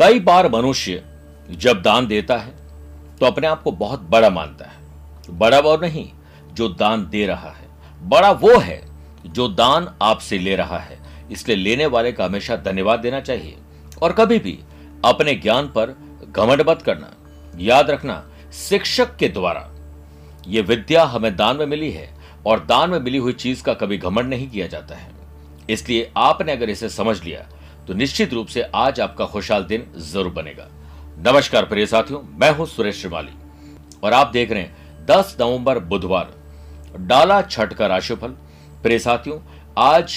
कई बार मनुष्य जब दान देता है तो अपने आप को बहुत बड़ा मानता है। बड़ा वो नहीं जो दान दे रहा है। बड़ा वो है जो दान आपसे ले रहा है। इसलिए लेने वाले का हमेशा धन्यवाद देना चाहिए और कभी भी अपने ज्ञान पर घमंड मत करना। याद रखना, शिक्षक के द्वारा ये विद्या हमें दान में मिली है और दान में मिली हुई चीज़ का कभी घमंड नहीं किया जाता है। इसलिए आपने अगर इसे समझ लिया तो निश्चित रूप से आज आपका खुशहाल दिन ज़रूर बनेगा। नमस्कार प्रिय साथियों, मैं हूँ सुरेश श्रीमाली और आप देख रहे हैं 10 नवंबर बुधवार, डाला छठ का राशिफल। प्रिय साथियों, आज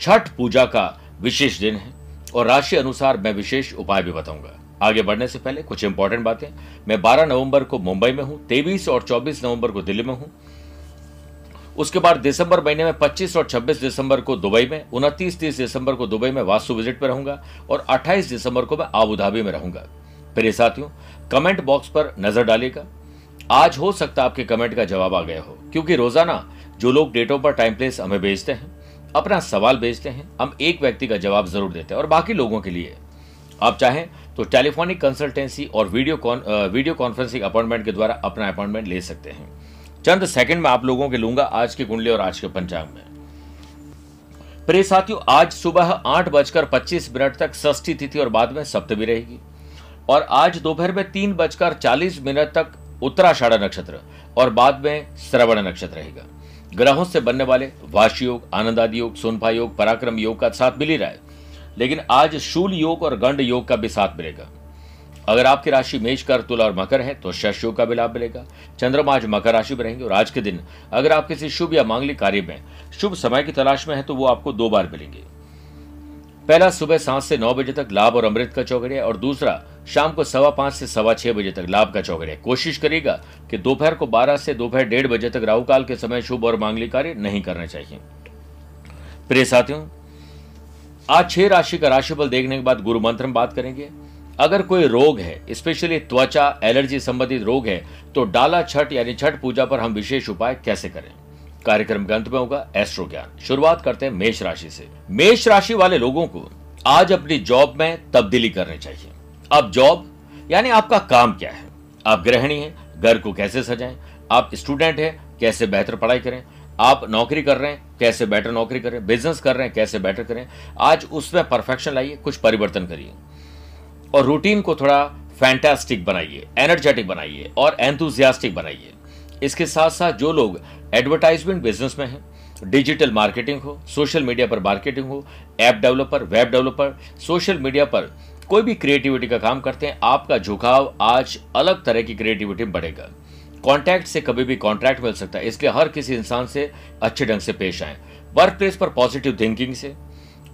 छठ पूजा का विशेष दिन है और राशि अनुसार मैं विशेष उपाय भी बताऊँगा। आगे बढ़ने से पहले कुछ इंपॉर्टेंट बातें। मैं 12 नवंबर को मुंबई में हूँ 23 और 24 नवंबर को दिल्ली में हूँ। उसके बाद दिसंबर महीने में 25 और 26 दिसंबर को दुबई में, उनतीस तीस दिसंबर को दुबई में वास्तु विज़िट पर रहूँगा और 28 दिसंबर को मैं आबुधाबी में रहूँगा। प्रिय साथियों, कमेंट बॉक्स पर नज़र डालिएगा। आज हो सकता है आपके कमेंट का जवाब आ गया हो, क्योंकि रोज़ाना जो लोग डेटों पर टाइम प्लेस हमें भेजते हैं, अपना सवाल भेजते हैं, हम एक व्यक्ति का जवाब ज़रूर देते हैं और बाकी लोगों के लिए। आप चाहें तो टेलीफोनिक कंसल्टेंसी और video con video conferencing appointment के द्वारा अपना अपॉइंटमेंट ले सकते हैं। चंद सेकंड में आप लोगों के लूँगा आज की कुंडली और आज के पंचांग में। प्रिय साथियों, आज सुबह आठ बजकर पच्चीस मिनट तक षष्ठी तिथि और बाद में सप्तमी रहेगी। और आज दोपहर में तीन बजकर चालीस मिनट तक उत्तराषाढ़ नक्षत्र और बाद में श्रवण नक्षत्र रहेगा। ग्रहों से बनने वाले वाश योग आनंद आदि योग सोनफा योग, पराक्रम योग का साथ मिल ही रहा है। लेकिन आज शूल योग और गंड योग का भी साथ मिलेगा। अगर आपकी राशि मेष कर, तुला और मकर है तो शश का भी लाभ मिलेगा। चंद्रमा आज मकर राशि में रहेंगे और आज के दिन अगर आप किसी शुभ या मांगलिक कार्य में शुभ समय की तलाश में है तो वो आपको दो बार मिलेंगे। पहला, सुबह सात से नौ बजे तक लाभ और अमृत का चौगड़िया, और दूसरा, शाम को सवा पाँच से सवा छह बजे तक लाभ का चौगड़िया। कोशिश करेगा कि दोपहर को बारह से दोपहर डेढ़ बजे तक राहु काल के समय शुभ और मांगलिक कार्य नहीं करने चाहिए। प्रिय साथियों, आज छह राशि का राशिफल देखने के बाद गुरु मंत्र में बात करेंगे। अगर कोई रोग है स्पेशली त्वचा एलर्जी संबंधित रोग है तो डाला छठ यानी छठ पूजा पर हम विशेष उपाय कैसे करें? कार्यक्रम के अंत में होगा एस्ट्रो ज्ञान शुरुआत करते हैं मेष राशि से। मेष राशि वाले लोगों को आज अपनी जॉब में तब्दीली करनी चाहिए। अब जॉब, यानी आपका काम क्या है? आप गृहिणी हैं, घर को कैसे सजाएँ? आप स्टूडेंट हैं, कैसे बेहतर पढ़ाई करें? आप नौकरी कर रहे हैं, कैसे बेटर नौकरी करें? बिज़नेस कर रहे हैं, कैसे बेटर करें? आज उसमें परफेक्शन लाइए, कुछ परिवर्तन करिए। और रूटीन को थोड़ा फैंटास्टिक बनाइए एनर्जेटिक बनाइए और एंथुजियास्टिक बनाइए। इसके साथ साथ जो लोग एडवर्टाइजमेंट बिज़नेस में हैं डिजिटल मार्केटिंग हो सोशल मीडिया पर मार्केटिंग हो app developer web developer social media पर कोई भी क्रिएटिविटी का काम करते हैं, आपका झुकाव आज अलग तरह की क्रिएटिविटी में बढ़ेगा। कॉन्टैक्ट से कभी भी कॉन्ट्रैक्ट मिल सकता है इसलिए हर किसी इंसान से अच्छे ढंग से पेश आए। वर्क प्लेस पर पॉजिटिव थिंकिंग से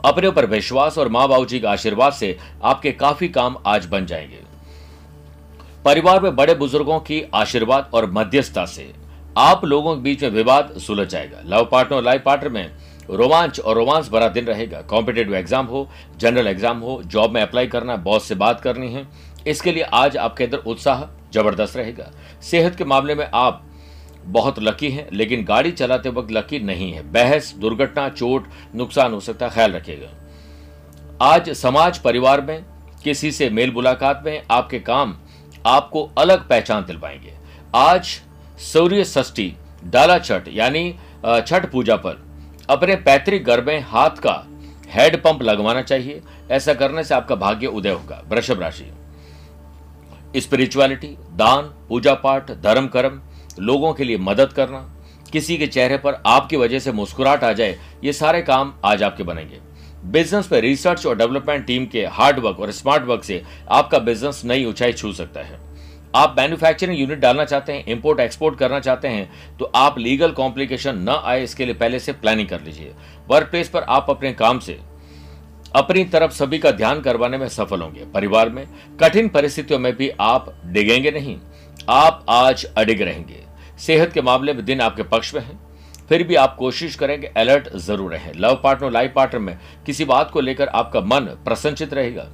अपने ऊपर विश्वास और माँ बाबू जी के आशीर्वाद से आपके काफ़ी काम आज बन जाएँगे। परिवार में बड़े बुज़ुर्गों की आशीर्वाद और मध्यस्थता से आप लोगों के बीच में विवाद सुलझ जाएगा। लव पार्टनर और लाइफ पार्टनर में रोमांच और रोमांस भरा दिन रहेगा। कॉम्पिटेटिव एग्ज़ाम हो, जनरल एग्ज़ाम हो, जॉब में अप्लाई करना है बॉस से बात करनी है। इसके लिए आज आपके अंदर उत्साह ज़बरदस्त रहेगा। सेहत के मामले में आप बहुत लकी हैं, लेकिन गाड़ी चलाते वक्त लकी नहीं है। बहस, दुर्घटना, चोट, नुकसान हो सकता है, ख्याल रखिएगा। आज समाज, परिवार में, किसी से मेल मुलाकात में आपके काम आपको अलग पहचान दिलवाएँगे। आज सूर्य षष्ठी, डाला छठ, यानी छठ पूजा पर अपने पैतृक घर में हाथ का हेड पंप लगवाना चाहिए। ऐसा करने से आपका भाग्य उदय होगा, वृषभ राशि। स्पिरिचुअलिटी दान, पूजा पाठ, धर्म कर्म लोगों के लिए मदद करना, किसी के चेहरे पर आपकी वजह से मुस्कुराहट आ जाए, ये सारे काम आज आपके बनेंगे। बिज़नेस पर रिसर्च और डेवलपमेंट टीम के हार्ड वर्क और स्मार्ट वर्क से आपका बिज़नेस नई ऊंचाई छू सकता है। आप मैन्युफैक्चरिंग यूनिट डालना चाहते हैं इंपोर्ट एक्सपोर्ट करना चाहते हैं तो आप लीगल कॉम्प्लिकेशन न आए, इसके लिए पहले से प्लानिंग कर लीजिए। वर्क प्लेस पर आप अपने काम से, अपनी तरफ़ सभी का ध्यान करवाने में सफल होंगे। परिवार में कठिन परिस्थितियों में भी आप डिगेंगे नहीं, आप आज अडिग रहेंगे। सेहत के मामले में दिन आपके पक्ष में है। फिर भी आप कोशिश करेंगे अलर्ट ज़रूर रहें। लव पार्टनर लाइफ पार्टनर में किसी बात को लेकर आपका मन प्रसन्नचित रहेगा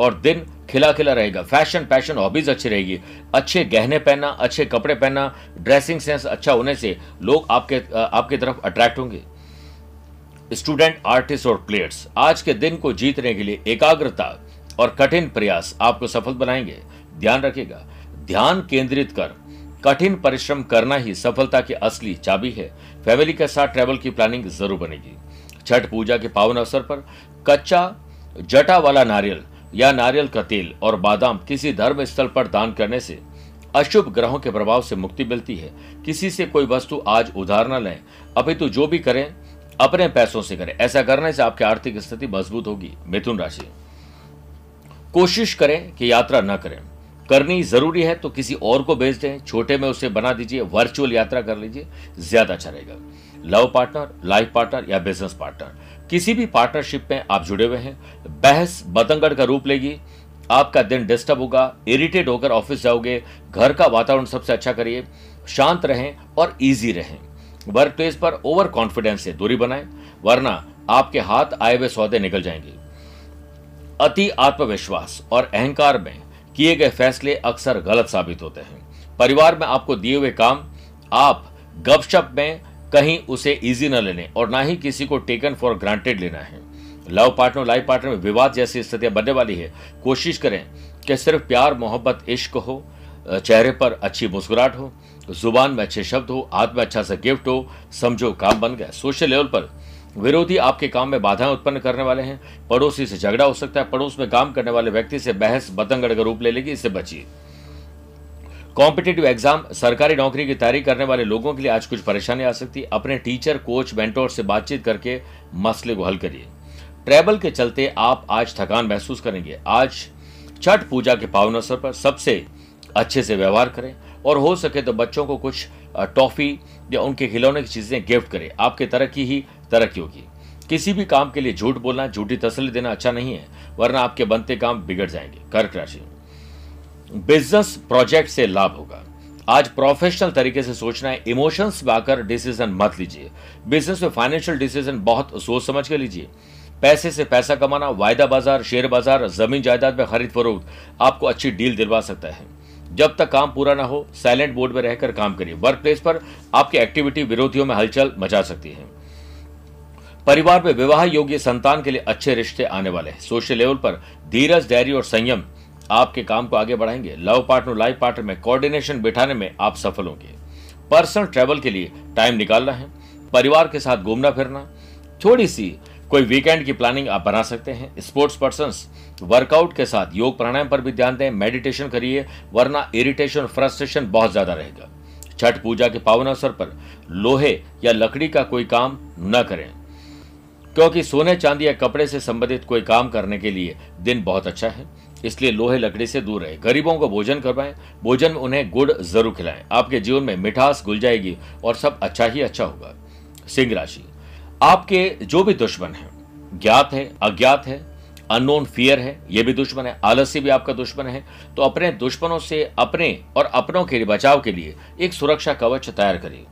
और दिन खिला खिला रहेगा। फ़ैशन पैशन हॉबीज अच्छी रहेगी। अच्छे गहने पहनना, अच्छे कपड़े पहनना ड्रेसिंग सेंस अच्छा होने से लोग आपके, आपकी तरफ़ अट्रैक्ट होंगे। स्टूडेंट आर्टिस्ट और प्लेयर्स आज के दिन को जीतने के लिए एकाग्रता और कठिन प्रयास आपको सफल बनाएँगे। ध्यान रखिएगा। ध्यान केंद्रित कर कठिन परिश्रम करना ही सफलता की असली चाबी है। फैमिली के साथ ट्रैवल की प्लानिंग ज़रूर बनेगी। छठ पूजा के पावन अवसर पर कच्चा, जटा वाला नारियल या नारियल का तेल और बादाम किसी धर्म स्थल पर दान करने से अशुभ ग्रहों के प्रभाव से मुक्ति मिलती है। किसी से कोई वस्तु आज उधार न लें। अपितु जो भी करें, अपने पैसों से करें। ऐसा करने से आपकी आर्थिक स्थिति मज़बूत होगी। मिथुन राशि। कोशिश करें कि यात्रा न करें। करनी ज़रूरी है तो किसी और को भेज दें। छोटे में उसे बना दीजिए वर्चुअल यात्रा कर लीजिए, ज़्यादा अच्छा रहेगा। लव पार्टनर लाइफ पार्टनर या बिज़नेस पार्टनर किसी भी पार्टनरशिप में आप जुड़े हुए हैं, बहस बतंगड़ का रूप लेगी, आपका दिन डिस्टर्ब होगा इरिटेट होकर ऑफ़िस जाओगे, घर का वातावरण सबसे अच्छा करिए, शांत रहें और ईजी रहें। वर्क प्लेस पर ओवर कॉन्फिडेंस से दूरी बनाएँ, वरना आपके हाथ आए हुए सौदे निकल जाएँगे। अति आत्मविश्वास और अहंकार में किए गए फैसले अक्सर गलत साबित होते हैं। परिवार में आपको दिए हुए काम, आप गपशप में कहीं इसे इजी न लेने और ना ही किसी को टेकन फॉर ग्रांटेड लेना है। लव पार्टनर लाइफ पार्टनर में विवाद जैसी स्थितियाँ बनने वाली है। कोशिश करें कि सिर्फ़ प्यार, मोहब्बत, इश्क हो, चेहरे पर अच्छी मुस्कुराहट हो, ज़ुबान में अच्छे शब्द हो, हाथ में अच्छा सा गिफ्ट हो, समझो काम बन गया। सोशल लेवल पर विरोधी आपके काम में बाधाएँ उत्पन्न करने वाले हैं। पड़ोसी से झगड़ा हो सकता है। पड़ोस में काम करने वाले व्यक्ति से बहस बतंगड़ का रूप ले लेगी, इससे बचिए। कॉम्पिटेटिव एग्ज़ाम सरकारी नौकरी की तैयारी करने वाले लोगों के लिए आज कुछ परेशानी आ सकती है। अपने टीचर कोच मेंटोर से बातचीत करके मसले को हल करिए। ट्रैवल के चलते आप आज थकान महसूस करेंगे। आज छठ पूजा के पावन अवसर पर सबसे अच्छे से व्यवहार करें और हो सके तो बच्चों को कुछ टॉफी या उनके खिलौने की चीज़ें गिफ्ट करें। आपके तरक्की ही तरक्की होगी। किसी भी काम के लिए झूठ बोलना, झूठी तसली देना अच्छा नहीं है, वरना आपके बनते काम बिगड़ जाएँगे। कर्क राशि। बिज़नेस प्रोजेक्ट से लाभ होगा। आज प्रोफेशनल तरीके से सोचना है इमोशंस में आकर डिसीज़न मत लीजिए। बिज़नेस में फाइनेंशियल डिसीज़न बहुत सोच समझ के लीजिए। पैसे से पैसा कमाना, वायदा बाज़ार, शेयर बाज़ार, ज़मीन जायदाद में खरीद फरोख्त, आपको अच्छी डील दिलवा सकता है। जब तक काम पूरा ना हो साइलेंट बोर्ड में रहकर काम करिए। वर्क प्लेस पर आपकी एक्टिविटी विरोधियों में हलचल मचा सकती है। परिवार में विवाह योग्य संतान के लिए अच्छे रिश्ते आने वाले हैं। सोशल लेवल पर धीरज, धैर्य और संयम आपके काम को आगे बढ़ाएँगे। लव पार्टनर लाइफ पार्टनर में कोऑर्डिनेशन बिठाने में आप सफल होंगे। पर्सनल ट्रेवल के लिए टाइम निकालना है। परिवार के साथ घूमना फिरना। थोड़ी सी कोई वीकेंड की प्लानिंग आप बना सकते हैं। स्पोर्ट्स पर्सन वर्कआउट के साथ योग प्राणायाम पर भी ध्यान दें। मेडिटेशन करिए, वरना इरिटेशन और फ्रस्ट्रेशन बहुत ज़्यादा रहेगा। छठ पूजा के पावन अवसर पर लोहे या लकड़ी का कोई काम न करें। क्योंकि सोने चांदी या कपड़े से संबंधित कोई काम करने के लिए दिन बहुत अच्छा है, इसलिए लोहे लकड़ी से दूर रहे। गरीबों को भोजन करवाएँ, भोजन में उन्हें गुड़ ज़रूर खिलाएँ। आपके जीवन में मिठास घुल जाएगी और सब अच्छा ही अच्छा होगा। सिंह राशि। आपके जो भी दुश्मन है, ज्ञात है, अज्ञात है अननोन फियर है, ये भी दुश्मन है आलस्य भी आपका दुश्मन है तो अपने दुश्मनों से अपने और अपनों के बचाव के लिए एक सुरक्षा कवच तैयार करिए।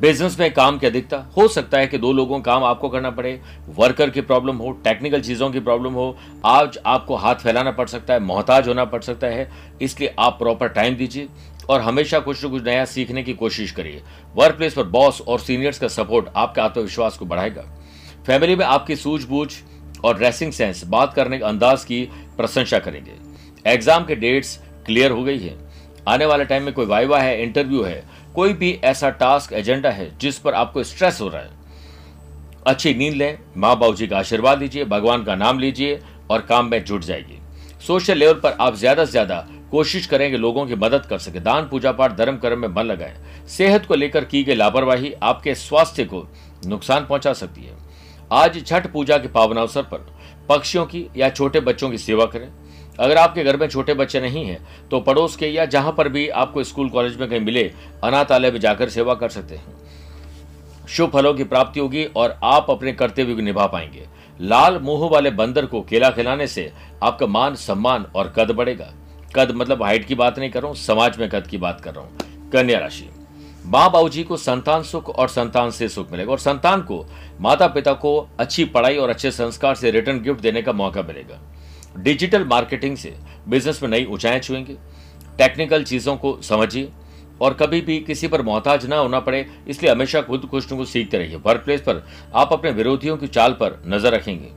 बिज़नेस में काम की अधिकता, हो सकता है कि दो लोगों काम आपको करना पड़े, वर्कर की प्रॉब्लम हो, टेक्निकल चीज़ों की प्रॉब्लम हो, आज आपको हाथ फैलाना पड़ सकता है, मोहताज होना पड़ सकता है, इसलिए आप प्रॉपर टाइम दीजिए और हमेशा कुछ न कुछ नया सीखने की कोशिश करिए। वर्क प्लेस पर बॉस और सीनियर्स का सपोर्ट आपके आत्मविश्वास को बढ़ाएगा। फैमिली में आपकी सूझबूझ और ड्रेसिंग सेंस बात करने के अंदाज की प्रशंसा करेंगे। एग्ज़ाम के डेट्स क्लियर हो गई है। आने वाले टाइम में कोई वाइवा है इंटरव्यू है कोई भी ऐसा टास्क एजेंडा है जिस पर आपको स्ट्रेस हो रहा है। अच्छी नींद लें, माँ बाबू जी का आशीर्वाद लीजिए, भगवान का नाम लीजिए और काम में जुट जाएगी सोशल लेवल पर आप ज़्यादा से ज़्यादा कोशिश करेंगे लोगों की मदद कर सके। दान, पूजा पाठ, धर्म कर्म में मन लगाएँ। सेहत को लेकर की गई लापरवाही आपके स्वास्थ्य को नुकसान पहुँचा सकती है। आज छठ पूजा के पावन अवसर पर पक्षियों की या छोटे बच्चों की सेवा करें। अगर आपके घर में छोटे बच्चे नहीं हैं तो पड़ोस के या जहाँ पर भी आपको स्कूल, कॉलेज में कहीं मिले, अनाथालय में जाकर सेवा कर सकते हैं। शुभ फलों की प्राप्ति होगी और आप अपने कर्तव्य को निभा पाएँगे। लाल मुँह वाले बंदर को केला खिलाने से आपका मान, सम्मान और कद बढ़ेगा। कद मतलब हाइट की बात नहीं कर रहा हूँ, समाज में कद की बात कर रहा हूँ। कन्या राशि। माँ बाबू जी को संतान सुख और संतान से सुख मिलेगा और संतान को माता पिता को अच्छी पढ़ाई और अच्छे संस्कार से रिटर्न गिफ्ट देने का मौका मिलेगा। डिजिटल मार्केटिंग से बिज़नेस में नई ऊंचाइयाँ छुएँगे। टेक्निकल चीज़ों को समझिए और कभी भी किसी पर मोहताज ना होना पड़े, इसलिए हमेशा खुद कुछ कुछ सीखते रहिए। वर्क प्लेस पर आप अपने विरोधियों की चाल पर नज़र रखेंगे।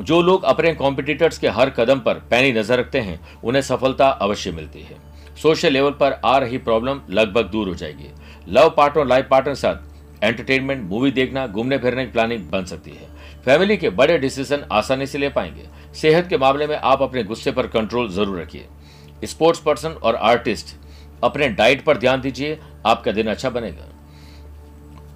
जो लोग अपने कॉम्पिटिटर्स के हर कदम पर पैनी नज़र रखते हैं, उन्हें सफलता अवश्य मिलती है। सोशल लेवल पर आ रही प्रॉब्लम लगभग दूर हो जाएगी। लव पार्टनर लाइफ पार्टनर साथ एंटरटेनमेंट मूवी देखना घूमने फिरने की प्लानिंग बन सकती है। फैमिली के बड़े डिसीज़न आसानी से ले पाएँगे। सेहत के मामले में आप अपने गुस्से पर कंट्रोल ज़रूर रखिए। स्पोर्ट्स पर्सन और आर्टिस्ट, अपने डाइट पर ध्यान दीजिए, आपका दिन अच्छा बनेगा।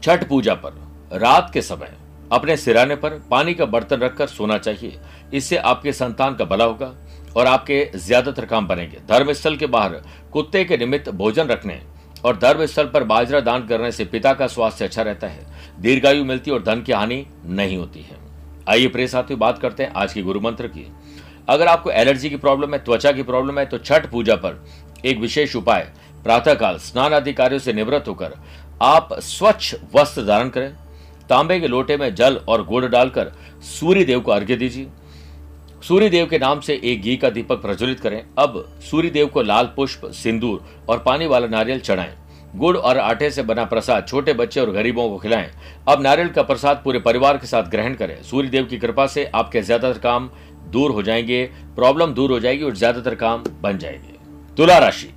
छठ पूजा पर, रात के समय, अपने सिराने पर पानी का बर्तन रखकर सोना चाहिए। इससे आपके संतान का भला होगा और आपके ज़्यादातर काम बनेंगे। धर्मस्थल के बाहर, कुत्ते के निमित्त भोजन रखने और धर्म स्थल पर बाजरा दान करने से पिता का स्वास्थ्य अच्छा रहता है। दीर्घायु मिलती और धन की हानि नहीं होती है। आइए प्रिय साथियों, बात करते हैं आज के गुरु मंत्र की। अगर आपको एलर्जी की प्रॉब्लम है, त्वचा की प्रॉब्लम है तो छठ पूजा पर एक विशेष उपाय, प्रातःकाल स्नान अधिकारियों से निवृत्त होकर आप स्वच्छ वस्त्र धारण करें। तांबे के लोटे में जल और गुड़ डालकर सूर्य देव को अर्घ्य दीजिए। सूर्य देव के नाम से एक घी का दीपक प्रज्वलित करें। अब सूर्य देव को लाल पुष्प, सिंदूर और पानी वाला नारियल चढ़ाएँ। गुड़ और आटे से बना प्रसाद छोटे बच्चे और गरीबों को खिलाएँ। अब नारियल का प्रसाद पूरे परिवार के साथ ग्रहण करें। सूर्य देव की कृपा से आपके ज़्यादातर काम दूर हो जाएँगे, प्रॉब्लम दूर हो जाएगी और ज़्यादातर काम बन जाएँगे। तुला राशि।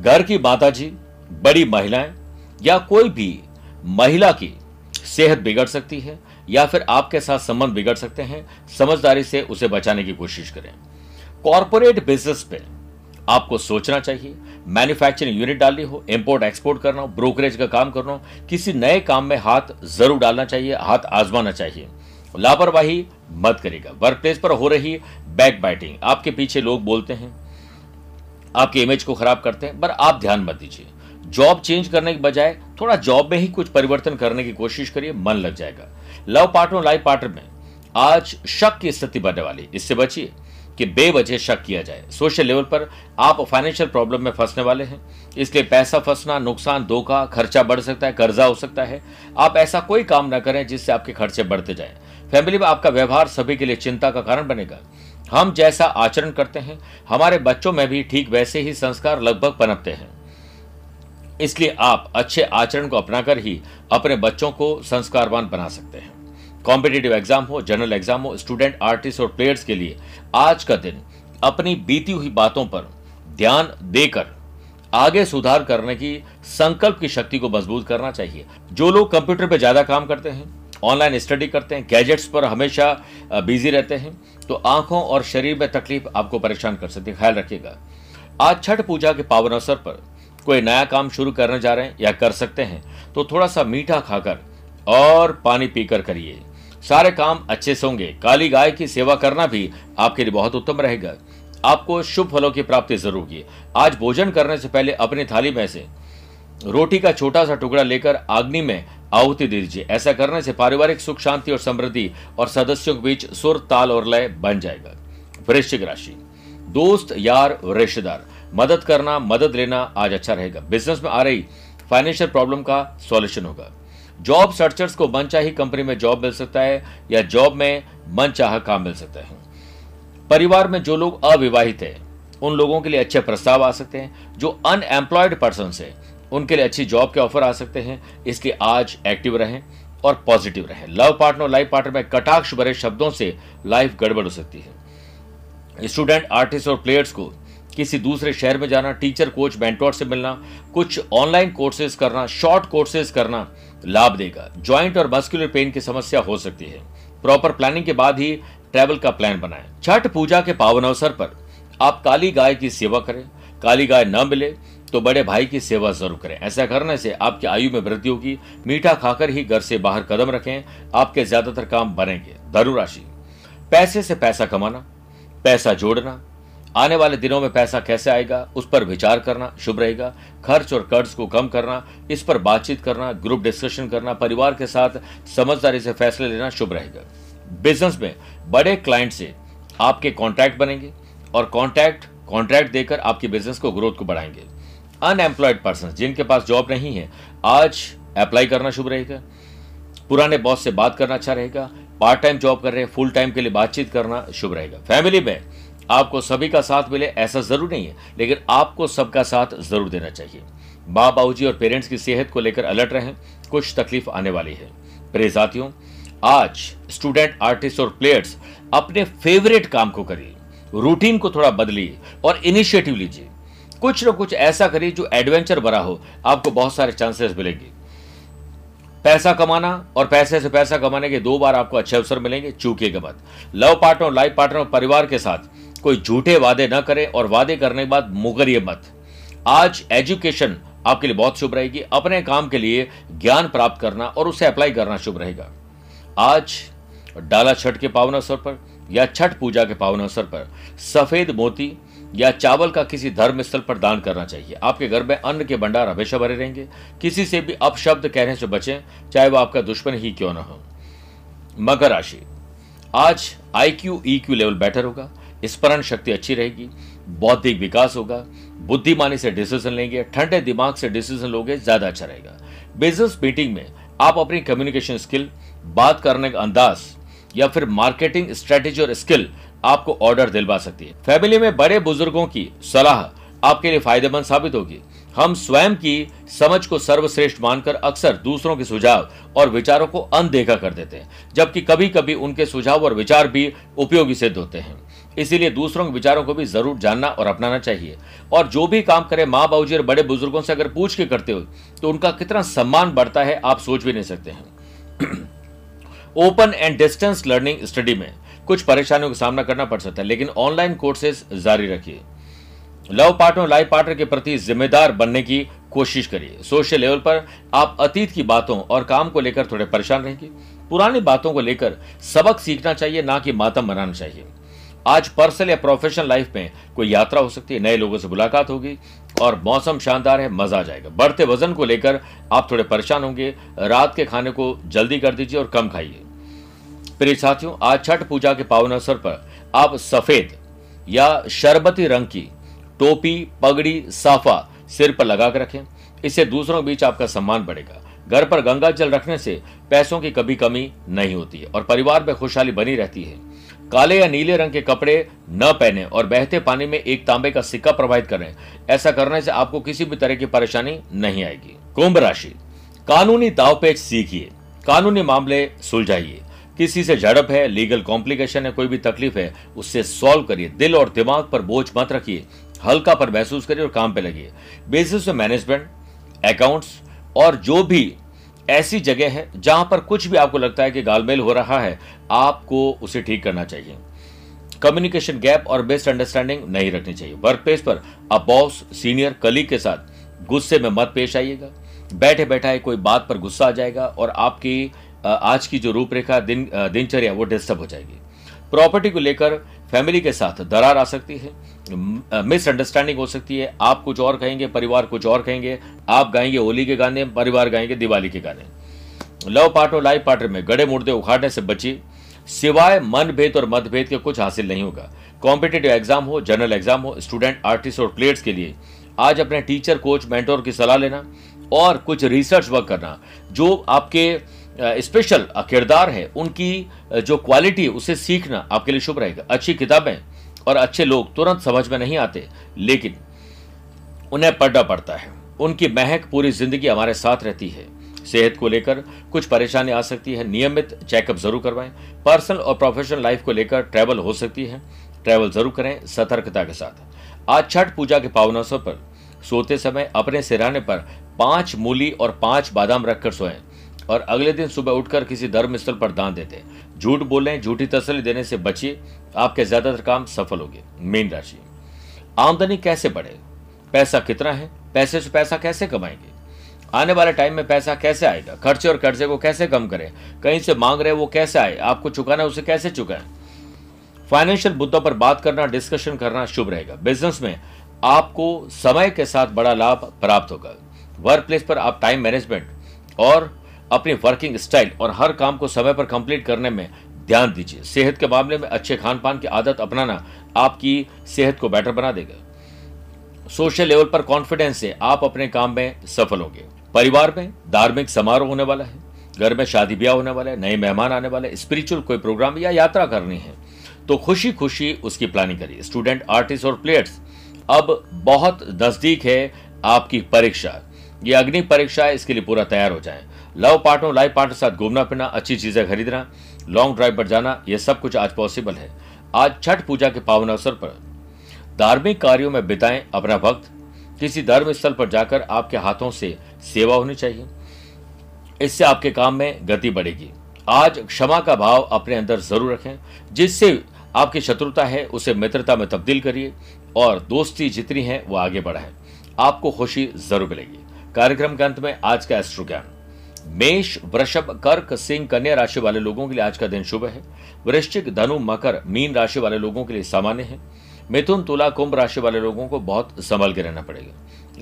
घर की माता जी बड़ी महिलाएँ या कोई भी महिला की सेहत बिगड़ सकती है या फिर आपके साथ संबंध बिगड़ सकते हैं, समझदारी से उसे बचाने की कोशिश करें। कॉरपोरेट बिज़नेस पे आपको सोचना चाहिए। मैन्युफैक्चरिंग यूनिट डालनी हो इंपोर्ट एक्सपोर्ट करना हो ब्रोकरेज का काम करना हो, किसी नए काम में हाथ ज़रूर डालना चाहिए, हाथ आजमाना चाहिए। लापरवाही मत करेगा वर्क प्लेस पर हो रही बैक बाइटिंग आपके पीछे लोग बोलते हैं, आपके इमेज को खराब करते हैं, पर आप ध्यान मत दीजिए। जॉब चेंज करने के बजाय थोड़ा जॉब में ही कुछ परिवर्तन करने की कोशिश करिए, मन लग जाएगा। लव पार्टनर, लाइफ पार्टनर में आज शक की स्थिति बनने वाली इससे बचिए। कि बेवजह शक किया जाए। सोशल लेवल पर आप फाइनेंशियल प्रॉब्लम में फंसने वाले हैं। इसलिए पैसा फंसना, नुकसान, धोखा, खर्चा बढ़ सकता है, कर्जा हो सकता है। आप ऐसा कोई काम न करें जिससे आपके खर्चे बढ़ते जाएँ। फैमिली में आपका व्यवहार सभी के लिए चिंता का कारण बनेगा। हम जैसा आचरण करते हैं, हमारे बच्चों में भी ठीक वैसे ही संस्कार लगभग पनपते हैं। इसलिए आप अच्छे आचरण को अपनाकर ही अपने बच्चों को संस्कारवान बना सकते हैं। कॉम्पिटेटिव एग्ज़ाम हो जनरल एग्ज़ाम हो स्टूडेंट आर्टिस्ट और प्लेयर्स के लिए आज का दिन अपनी बीती हुई बातों पर ध्यान देकर आगे सुधार करने की संकल्प की शक्ति को मज़बूत करना चाहिए। जो लोग कंप्यूटर पर ज़्यादा काम करते हैं ऑनलाइन स्टडी करते हैं गैजेट्स पर हमेशा बिज़ी रहते हैं तो आँखों और शरीर में तकलीफ़ आपको परेशान कर सकती है। ख्याल रखिएगा। आज छठ पूजा के पावन अवसर पर कोई नया काम शुरू करने जा रहे हैं या कर सकते हैं तो थोड़ा सा मीठा खाकर और पानी पीकर करिए। सारे काम अच्छे से होंगे। काली गाय की सेवा करना भी आपके लिए बहुत उत्तम रहेगा। आपको शुभ फलों की प्राप्ति ज़रूर होगी। आज भोजन करने से पहले अपनी थाली में से रोटी का छोटा सा टुकड़ा लेकर अग्नि में आहुति दे दीजिए। ऐसा करने से पारिवारिक सुख, शांति और समृद्धि और सदस्यों के बीच सुर, ताल और लय बन जाएगा। वृश्चिक राशि। दोस्त, यार, रिश्तेदार, मदद करना, मदद लेना आज अच्छा रहेगा। बिज़नेस में आ रही फाइनेंशियल प्रॉब्लम का सॉल्यूशन होगा। जॉब सर्चर्स को मन चाही कंपनी में जॉब मिल सकता है या जॉब में मन चाह काम मिल सकता है। परिवार में जो लोग अविवाहित है, उन लोगों के लिए अच्छे प्रस्ताव आ सकते हैं। जो अनएम्प्लॉयड पर्सन है, उनके लिए अच्छी जॉब के ऑफ़र आ सकते हैं। इसलिए आज एक्टिव रहें और पॉजिटिव रहें। लव पार्टनर लाइफ पार्टनर में कटाक्ष भरे शब्दों से लाइफ गड़बड़ हो सकती है। स्टूडेंट आर्टिस्ट और प्लेयर्स को किसी दूसरे शहर में जाना टीचर कोच मेंटोर से मिलना, कुछ ऑनलाइन कोर्सेज करना शॉर्ट कोर्सेज करना लाभ देगा। ज्वाइंट और मस्कुलर पेन की समस्या हो सकती है। प्रॉपर प्लानिंग के बाद ही ट्रैवल का प्लान बनाएँ। छठ पूजा के पावन अवसर पर आप काली गाय की सेवा करें। काली गाय न मिले तो बड़े भाई की सेवा ज़रूर करें। ऐसा करने से आपकी आयु में वृद्धि होगी। मीठा खाकर ही घर से बाहर कदम रखें। आपके ज़्यादातर काम बनेंगे। धनुराशि। पैसे से पैसा कमाना, पैसा जोड़ना आने वाले दिनों में पैसा कैसे आएगा, उस पर विचार करना, शुभ रहेगा। खर्च और कर्ज को कम करना, इस पर बातचीत करना ग्रुप डिस्कशन करना, परिवार के साथ समझदारी से फैसले लेना शुभ रहेगा। बिज़नेस में बड़े क्लाइंट से आपके कॉन्ट्रैक्ट बनेंगे और कॉन्ट्रैक्ट कॉन्ट्रैक्ट देकर आपके बिज़नेस को ग्रोथ को बढ़ाएँगे। अनएम्प्लॉयड पर्सन जिनके पास जॉब नहीं है, आज अप्लाई करना शुभ रहेगा। पुराने बॉस से बात करना अच्छा रहेगा। पार्ट टाइम जॉब कर रहे हैं फुल टाइम के लिए बातचीत करना शुभ रहेगा। फैमिली में आपको सभी का साथ मिले ऐसा ज़रूर नहीं है, लेकिन आपको सबका साथ ज़रूर देना चाहिए। माँ बाबू और पेरेंट्स की सेहत को लेकर अलर्ट रहें, कुछ तकलीफ़ आने वाली है। प्रे साथियों, आज स्टूडेंट, आर्टिस्ट और प्लेयर्स अपने फेवरेट काम को करिए, रूटीन को थोड़ा बदलिए और इनिशिएटिव लीजिए। कुछ ना कुछ ऐसा करिए जो एडवेंचर भरा हो, आपको बहुत सारे चांसेस मिलेंगे। पैसा कमाना और पैसे से पैसा कमाने के दो बार आपको अच्छे अवसर मिलेंगे चूकिएगा मत लव पार्टनर लाइफ पार्टनर परिवार के साथ कोई झूठे वादे न करें और वादे करने के बाद मुकरिए मत। आज एजुकेशन आपके लिए बहुत शुभ रहेगी, अपने काम के लिए ज्ञान प्राप्त करना और उसे अप्लाई करना शुभ रहेगा। आज डाला छठ के पावन अवसर पर या छठ पूजा के पावन अवसर पर सफ़ेद मोती या चावल का किसी धर्म स्थल पर दान करना चाहिए। आपके घर में अन्न के भंडार हमेशा भरे रहेंगे। किसी से भी अपशब्द कहने से बचें, चाहे वो आपका दुश्मन ही क्यों ना हो। मकर राशि। आज I Q E Q level better होगा। स्मरण शक्ति अच्छी रहेगी, बौद्धिक विकास होगा, बुद्धिमानी से डिसीज़न लेंगे, ठंडे दिमाग से डिसीज़न लोगे, ज़्यादा अच्छा रहेगा। बिज़नेस मीटिंग में आप अपनी कम्युनिकेशन स्किल बात करने का अंदाज, या फिर मार्केटिंग स्ट्रेटेजी और स्किल आपको ऑर्डर दिलवा सकती है। फैमिली में बड़े बुज़ुर्गों की सलाह आपके लिए फ़ायदेमंद साबित होगी। हम स्वयं की समझ को सर्वश्रेष्ठ मानकर अक्सर दूसरों के सुझाव और विचारों को अनदेखा कर देते हैं, जबकि कभी कभी उनके सुझाव और विचार भी उपयोगी सिद्ध होते हैं। इसीलिए दूसरों के विचारों को भी ज़रूर जानना और अपनाना चाहिए। और जो भी काम करें माँ बाबूजी और बड़े बुज़ुर्गों से अगर पूछ के करते हो तो उनका कितना सम्मान बढ़ता है, आप सोच भी नहीं सकते हैं। Open and distance learning study में कुछ परेशानियों का सामना करना पड़ सकता है, लेकिन ऑनलाइन कोर्सेज जारी रखिए। लव पार्टनर लाइफ पार्टनर के प्रति जिम्मेदार बनने की कोशिश करिए। सोशल लेवल पर आप अतीत की बातों और काम को लेकर थोड़े परेशान रहेंगे पुरानी बातों को लेकर सबक सीखना चाहिए, ना कि मातम बनाना चाहिए। आज पर्सनल या प्रोफेशनल लाइफ में कोई यात्रा हो सकती है, नए लोगों से मुलाकात होगी और मौसम शानदार है, मज़ा आ जाएगा। बढ़ते वज़न को लेकर आप थोड़े परेशान होंगे। रात के खाने को जल्दी कर दीजिए और कम खाइए। प्रिय साथियों, आज छठ पूजा के पावन अवसर पर आप सफ़ेद या शरबती रंग की टोपी, पगड़ी, साफा सिर पर लगा कर रखें। इससे दूसरों के बीच आपका सम्मान बढ़ेगा। घर पर गंगा जल रखने से पैसों की कभी कमी नहीं होती है और परिवार में खुशहाली बनी रहती है। काले या नीले रंग के कपड़े न पहने और बहते पानी में एक तांबे का सिक्का प्रवाहित करें। ऐसा करने से आपको किसी भी तरह की परेशानी नहीं आएगी। कुंभ राशि। कानूनी दावपेच सीखिए। कानूनी मामले सुलझाइए। किसी से झड़प है, लीगल कॉम्प्लिकेशन है, कोई भी तकलीफ़ है, उससे सॉल्व करिए। दिल और दिमाग पर बोझ मत रखिए। हल्का पर महसूस करिए और काम पे लगिए। में मैनेजमेंट, अकाउंट्स और जो भी ऐसी जगह है जहाँ पर कुछ भी आपको लगता है कि गालमेल हो रहा है, आपको उसे ठीक करना चाहिए। कम्युनिकेशन गैप और बेस्ट अंडरस्टैंडिंग नहीं रखनी चाहिए। वर्क प्लेस पर आप बॉस सीनियर कलीग के साथ गुस्से में मत पेश आइएगा। बैठे बैठा कोई बात पर गुस्सा आ जाएगा और आपकी आज की जो रूपरेखा दिन दिनचर्या, वो डिस्टर्ब हो जाएगी। प्रॉपर्टी को लेकर फैमिली के साथ दरार आ सकती है, मिसअंडरस्टैंडिंग हो सकती है। आप कुछ और कहेंगे, परिवार कुछ और कहेंगे, आप गाएँगे होली के गाने, परिवार गाएँगे दिवाली के गाने। लव पार्ट लाइफ पार्टनर में गड़े मुर्दे उखाड़ने से बचिए। सिवाय मन भेद और मतभेद के कुछ हासिल नहीं होगा। कॉम्पिटेटिव एग्ज़ाम हो जनरल एग्ज़ाम हो स्टूडेंट आर्टिस्ट और प्लेयर्स के लिए। आज अपने टीचर कोच मेंटोर की सलाह लेना और कुछ रिसर्च वर्क करना, जो आपके स्पेशल किरदार है। उनकी जो क्वालिटी उसे सीखना आपके लिए शुभ रहेगा। अच्छी किताबें और अच्छे लोग तुरंत समझ में नहीं आते, लेकिन उन्हें पढ़ना पड़ता है। उनकी महक पूरी ज़िंदगी हमारे साथ रहती है। सेहत को लेकर कुछ परेशानी आ सकती है। नियमित चेकअप ज़रूर करवाएँ। पर्सनल और प्रोफेशनल लाइफ को लेकर ट्रैवल हो सकती है। ट्रैवल ज़रूर करें सतर्कता के साथ। आज छठ पूजा के पावन अवसर पर सोते समय अपने सिराने पर पाँच मूली और पाँच बादाम रखकर सोएँ। और अगले दिन सुबह उठकर किसी धर्म स्थल पर दान देते झूठ बोलें, झूठी तसली देने से बचिए। आपके ज़्यादातर काम सफल होंगे। मीन राशि। आमदनी कैसे बढ़े? पैसा कितना है? पैसे से पैसा कैसे कमाएँगे? आने वाले टाइम में पैसा कैसे आएगा? खर्चे और कर्जे को कैसे कम करें? कहीं से मांग रहे वो कैसे आए? आपको चुकाना उसे कैसे चुकाएँ? फाइनेंशियल मुद्दों पर बात करना डिस्कशन करना शुभ रहेगा। बिज़नेस में आपको समय के साथ बड़ा लाभ प्राप्त होगा। वर्क प्लेस पर आप टाइम मैनेजमेंट और अपनी वर्किंग स्टाइल और हर काम को समय पर कंप्लीट करने में ध्यान दीजिए। सेहत के मामले में अच्छे खान पान की आदत अपनाना आपकी सेहत को बेटर बना देगा। सोशल लेवल पर कॉन्फिडेंस से आप अपने काम में सफल होंगे। परिवार में धार्मिक समारोह होने वाला है, घर में शादी ब्याह होने वाला है, नए मेहमान आने वाले स्पिरिचुअल कोई प्रोग्राम या यात्रा करनी है तो खुशी खुशी उसकी प्लानिंग करिए। स्टूडेंट आर्टिस्ट और प्लेयर्स अब बहुत नज़दीक है आपकी परीक्षा। ये अग्नि परीक्षा है, इसके लिए पूरा तैयार हो जाए। लव पार्टनर लाइफ पार्टनर साथ घूमना फिरना, अच्छी चीज़ें खरीदना लॉन्ग ड्राइव पर जाना यह सब कुछ आज पॉसिबल है। आज छठ पूजा के पावन अवसर पर धार्मिक कार्यों में बिताएँ अपना वक्त किसी धर्म स्थल पर जाकर आपके हाथों से सेवा होनी चाहिए। इससे आपके काम में गति बढ़ेगी। आज क्षमा का भाव अपने अंदर ज़रूर रखें। जिससे आपकी शत्रुता है, उसे मित्रता में तब्दील करिए और दोस्ती जितनी है, वो आगे बढ़ाए। आपको खुशी ज़रूर मिलेगी। कार्यक्रम के अंत में आज का एस्ट्रो ज्ञान मेष, वृषभ, कर्क, सिंह, कन्या राशि वाले लोगों के लिए आज का दिन शुभ है। वृश्चिक, धनु, मकर, मीन राशि वाले लोगों के लिए सामान्य है। मिथुन, तुला, कुंभ राशि वाले लोगों को बहुत संभल के रहना पड़ेगा।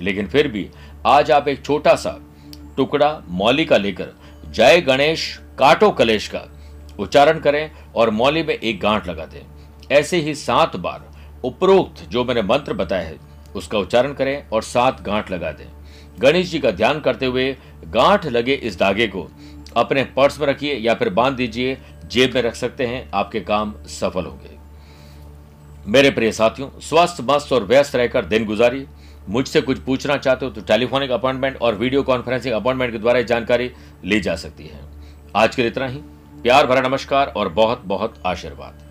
लेकिन फिर भी आज आप एक छोटा सा टुकड़ा मौली का लेकर जय गणेश, काटो कलेश का उच्चारण करें और मौली में एक गांठ लगा दें ऐसे ही सात बार उपरोक्त जो मैंने मंत्र बताया है, उसका उच्चारण करें और सात गांठ लगा दें। गणेश जी का ध्यान करते हुए गांठ लगे इस धागे को। अपने पर्स में रखिए या फिर बाँध दीजिए, जेब में रख सकते हैं, आपके काम सफल होंगे। मेरे प्रिय साथियों स्वस्थ मस्त और व्यस्त रहकर दिन गुजारिए। मुझसे कुछ पूछना चाहते हो तो टेलीफोनिक अपॉइंटमेंट और वीडियो कॉन्फ्रेंसिंग अपॉइंटमेंट के द्वारा जानकारी ली जा सकती है। आज के लिए इतना ही। प्यार भरा नमस्कार और बहुत बहुत आशीर्वाद।